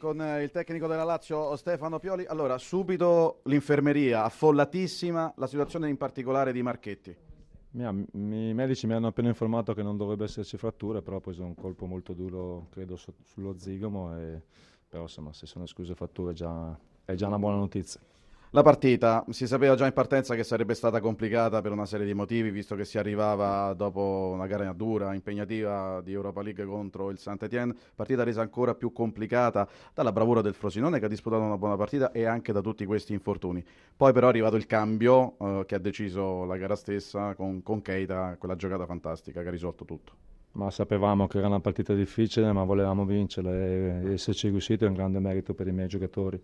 Con eh, il tecnico della Lazio Stefano Pioli, allora subito l'infermeria affollatissima, la situazione in particolare di Marchetti. I medici mi hanno appena informato che non dovrebbe esserci fratture, però ha preso un colpo molto duro, credo, sullo zigomo, e, però insomma se sono escluse fratture già, è già una buona notizia. La partita. Si sapeva già in partenza che sarebbe stata complicata per una serie di motivi, visto che si arrivava dopo una gara dura, impegnativa di Europa League contro il Saint-Étienne, partita resa ancora più complicata dalla bravura del Frosinone che ha disputato una buona partita e anche da tutti questi infortuni. Poi però è arrivato il cambio eh, che ha deciso la gara stessa con, con Keita, quella giocata fantastica che ha risolto tutto ma sapevamo che era una partita difficile, ma volevamo vincerla e esserci riusciti è un grande merito per i miei giocatori,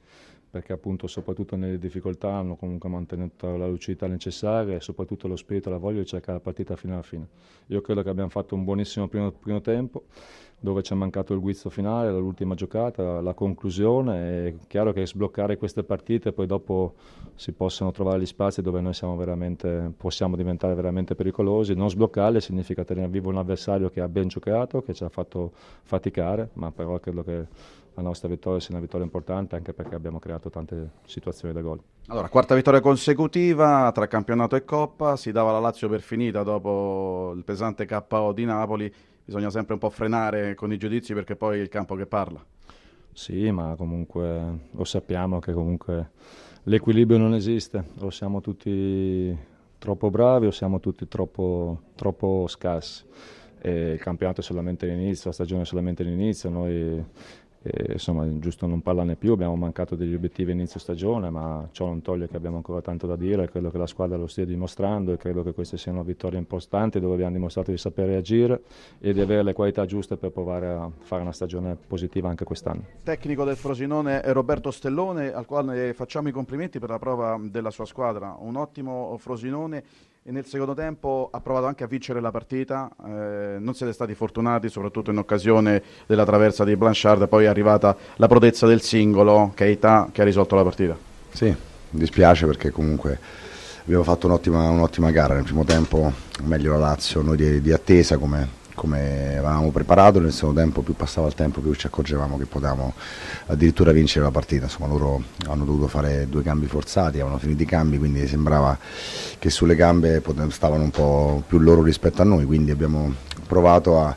perché appunto soprattutto nelle difficoltà hanno comunque mantenuto la lucidità necessaria e soprattutto lo spirito e la voglia di cercare la partita fino alla fine. Io credo che abbiamo fatto un buonissimo primo, primo tempo, dove ci è mancato il guizzo finale, l'ultima giocata, la conclusione. È chiaro che sbloccare queste partite poi dopo si possono trovare gli spazi dove noi possiamo diventare veramente pericolosi. Non sbloccarle significa tenere vivo un avversario che ha ben giocato, che ci ha fatto faticare, ma però credo che la nostra vittoria sia una vittoria importante anche perché abbiamo creato tante situazioni da gol. Allora, quarta vittoria consecutiva tra campionato e Coppa, si dava la Lazio per finita dopo il pesante KO di Napoli bisogna sempre un po' frenare con i giudizi perché poi è il campo che parla. Sì, ma comunque lo sappiamo che comunque l'equilibrio non esiste, o siamo tutti troppo bravi o siamo tutti troppo, troppo scarsi. E il campionato è solamente l'inizio, la stagione è solamente l'inizio, noi e, insomma, giusto non parlarne più, abbiamo mancato degli obiettivi inizio stagione, ma ciò non toglie che abbiamo ancora tanto da dire, credo che la squadra lo stia dimostrando e credo che queste siano vittorie importanti dove abbiamo dimostrato di saper reagire e di avere le qualità giuste per provare a fare una stagione positiva anche quest'anno. Tecnico del Frosinone è Roberto Stellone, al quale facciamo i complimenti per la prova della sua squadra, un ottimo Frosinone e nel secondo tempo ha provato anche a vincere la partita, eh, non siete stati fortunati soprattutto in occasione della traversa di Blanchard, poi è arrivata la prodezza del singolo Keita che ha risolto la partita. Sì, mi dispiace perché comunque abbiamo fatto un'ottima, un'ottima gara. Nel primo tempo, meglio la Lazio, noi di, di attesa come come avevamo preparato, nel secondo tempo più passava il tempo più ci accorgevamo che potevamo addirittura vincere la partita, insomma loro hanno dovuto fare due cambi forzati, avevano finito i cambi, quindi sembrava che sulle gambe stavano un po' più loro rispetto a noi, quindi abbiamo provato a,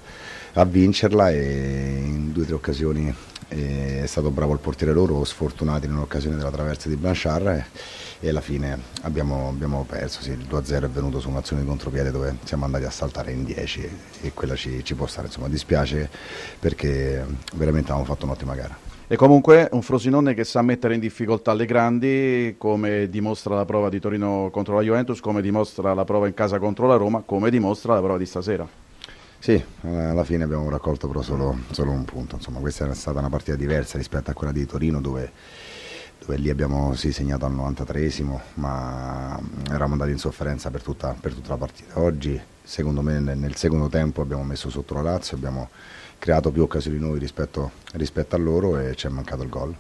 a vincerla e in due o tre occasioni è stato bravo il portiere loro, sfortunati in un'occasione della traversa di Blanchard e, alla fine abbiamo, abbiamo perso, sì, il 2-0 è venuto su un'azione di contropiede dove siamo andati a saltare in 10 e, e quella ci, ci, può stare, insomma dispiace perché veramente abbiamo fatto un'ottima gara. E comunque un Frosinone che sa mettere in difficoltà le grandi, come dimostra la prova di Torino contro la Juventus, come dimostra la prova in casa contro la Roma, come dimostra la prova di stasera. Sì, eh, alla fine abbiamo raccolto però solo, solo un punto, insomma questa è stata una partita diversa rispetto a quella di Torino dove, dove lì abbiamo sì, segnato al 93esimo ma eravamo andati in sofferenza per tutta, per tutta la partita. Oggi secondo me nel secondo tempo abbiamo messo sotto la Lazio, abbiamo creato più occasioni noi rispetto, rispetto a loro e ci è mancato il gol.